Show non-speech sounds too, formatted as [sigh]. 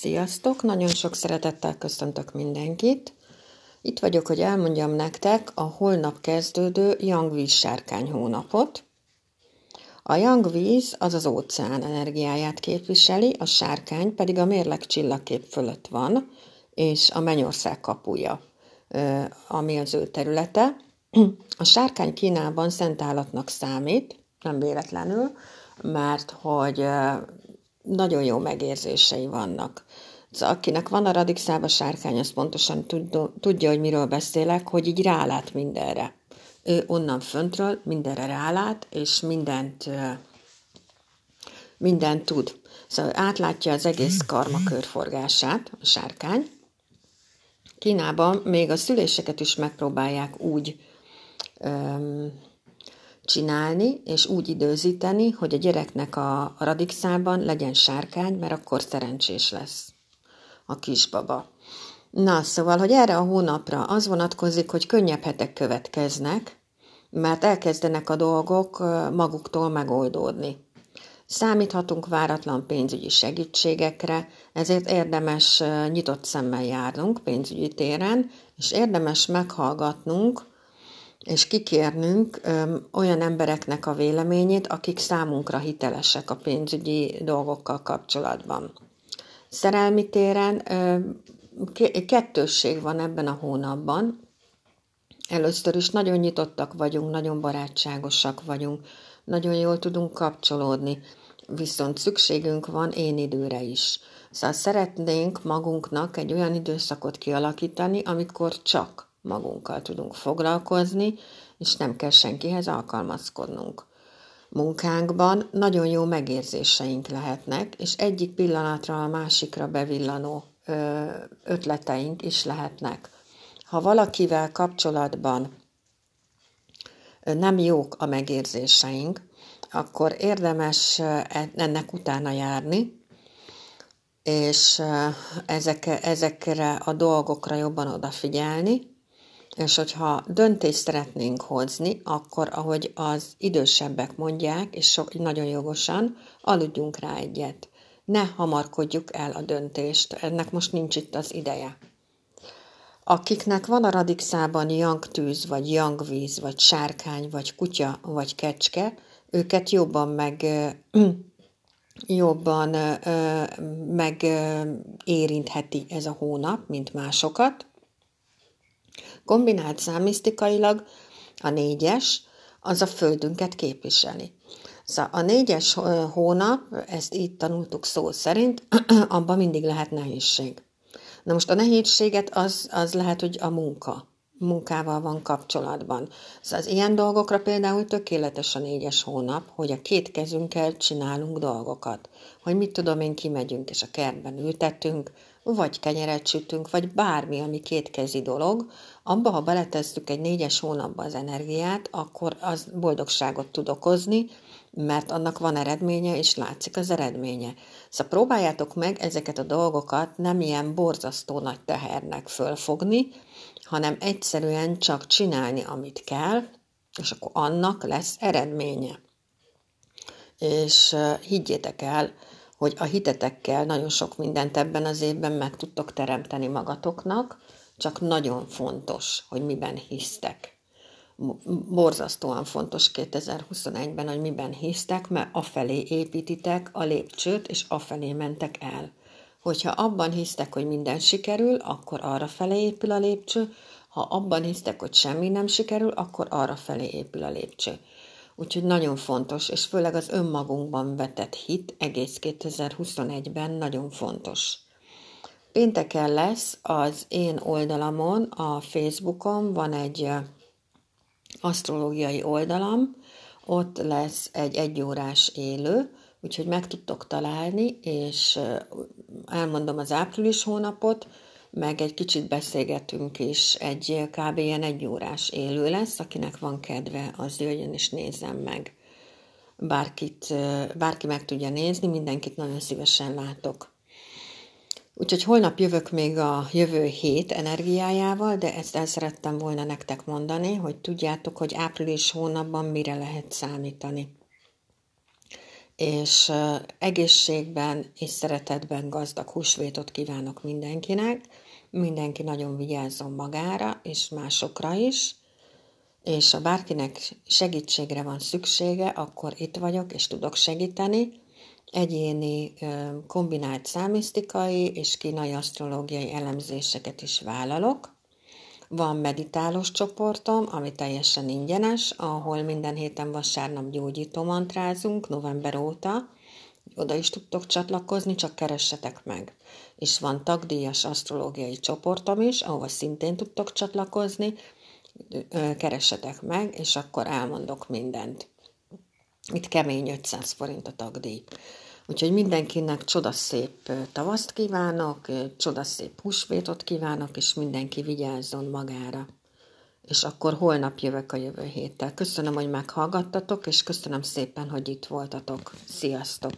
Sziasztok! Nagyon sok szeretettel köszöntök mindenkit. Itt vagyok, hogy elmondjam nektek a holnap kezdődő Yang sárkány hónapot. A Yang víz az az óceán energiáját képviseli, a sárkány pedig a mérleg csillagkép fölött van, és a mennyország kapuja, ami az ő területe. A sárkány Kínában szent állatnak számít, nem véletlenül, mert hogy nagyon jó megérzései vannak. Szóval akinek van a radixába sárkány, az pontosan tudja, hogy miről beszélek, hogy így rálát mindenre. Ő onnan föntről mindenre rálát, és mindent, mindent tud. Szóval átlátja az egész karma körforgását, a sárkány. Kínában még a szüléseket is megpróbálják úgy öm, csinálni, és úgy időzíteni, hogy a gyereknek a radixában legyen sárkány, mert akkor szerencsés lesz a kisbaba. Na, szóval, hogy erre a hónapra az vonatkozik, hogy könnyebb hetek következnek, mert elkezdenek a dolgok maguktól megoldódni. Számíthatunk váratlan pénzügyi segítségekre, ezért érdemes nyitott szemmel járnunk pénzügyi téren, és érdemes meghallgatnunk és kikérnünk olyan embereknek a véleményét, akik számunkra hitelesek a pénzügyi dolgokkal kapcsolatban. Szerelmi téren kettősség van ebben a hónapban. Először is nagyon nyitottak vagyunk, nagyon barátságosak vagyunk, nagyon jól tudunk kapcsolódni, viszont szükségünk van én időre is. Szóval szeretnénk magunknak egy olyan időszakot kialakítani, amikor csak magunkkal tudunk foglalkozni, és nem kell senkihez alkalmazkodnunk. Munkánkban nagyon jó megérzéseink lehetnek, és egyik pillanatra a másikra bevillanó ötleteink is lehetnek. Ha valakivel kapcsolatban nem jók a megérzéseink, akkor érdemes ennek utána járni, és ezek, ezekre a dolgokra jobban odafigyelni, és hogyha döntést szeretnénk hozni, akkor, ahogy az idősebbek mondják, és so, nagyon jogosan, aludjunk rá egyet. Ne hamarkodjuk el a döntést, ennek most nincs itt az ideje. Akiknek van a radixában young tűz, vagy young víz, vagy sárkány, vagy kutya, vagy kecske, őket jobban meg [clears throat] jobban megérintheti ez a hónap, mint másokat, Kombinált számisztikailag a négyes az a földünket képviseli. Szóval a négyes hónap, ezt így tanultuk szó szerint, [clears throat] abban mindig lehet nehézség. Na most a nehézséget az, az lehet, hogy a munka munkával van kapcsolatban. Szóval az ilyen dolgokra például tökéletes a négyes hónap, hogy a két kezünkkel csinálunk dolgokat. Hogy mit tudom én, kimegyünk és a kertben ültetünk, vagy kenyeret sütünk, vagy bármi, ami kétkezi dolog, abba, ha beletesszük egy négyes hónapba az energiát, akkor az boldogságot tud okozni, mert annak van eredménye, és látszik az eredménye. Szóval próbáljátok meg ezeket a dolgokat nem ilyen borzasztó nagy tehernek fölfogni, hanem egyszerűen csak csinálni, amit kell, és akkor annak lesz eredménye. És higgyétek el, hogy a hitetekkel nagyon sok mindent ebben az évben meg tudtok teremteni magatoknak, csak nagyon fontos, hogy miben hisztek. Borzasztóan fontos 2021-ben, hogy miben hisztek, mert afelé építitek a lépcsőt, és afelé mentek el. Hogyha abban hisztek, hogy minden sikerül, akkor arra felé épül a lépcső, ha abban hisztek, hogy semmi nem sikerül, akkor arra felé épül a lépcső. Úgyhogy nagyon fontos, és főleg az önmagunkban vetett hit egész 2021-ben nagyon fontos. Pénteken lesz az én oldalamon, a Facebookon van egy asztrológiai oldalam, ott lesz egy egyórás élő, úgyhogy meg tudtok találni, és elmondom az április hónapot, meg egy kicsit beszélgetünk is, egy kb. ilyen egy órás élő lesz, akinek van kedve, az jöjjön és nézzen meg. Bárkit, bárki meg tudja nézni, mindenkit nagyon szívesen látok. Úgyhogy holnap jövök még a jövő hét energiájával, de ezt el szerettem volna nektek mondani, hogy tudjátok, hogy április hónapban mire lehet számítani. És egészségben és szeretetben gazdag húsvétot kívánok mindenkinek. Mindenki nagyon vigyázzon magára és másokra is, és ha bárkinek segítségre van szüksége, akkor itt vagyok, és tudok segíteni. Egyéni kombinált számisztikai és kínai asztrológiai elemzéseket is vállalok. Van meditálós csoportom, ami teljesen ingyenes, ahol minden héten vasárnap gyógyító mantrázunk november óta. Oda is tudtok csatlakozni, csak keressetek meg. És van tagdíjas asztrológiai csoportom is, ahova szintén tudtok csatlakozni. Keressetek meg, és akkor elmondok mindent. Itt kemény 500 forint a tagdíj. Úgyhogy mindenkinek csodaszép tavaszt kívánok, csodaszép húsvétot kívánok, és mindenki vigyázzon magára. És akkor holnap jövök a jövő héttel. Köszönöm, hogy meghallgattatok, és köszönöm szépen, hogy itt voltatok. Sziasztok!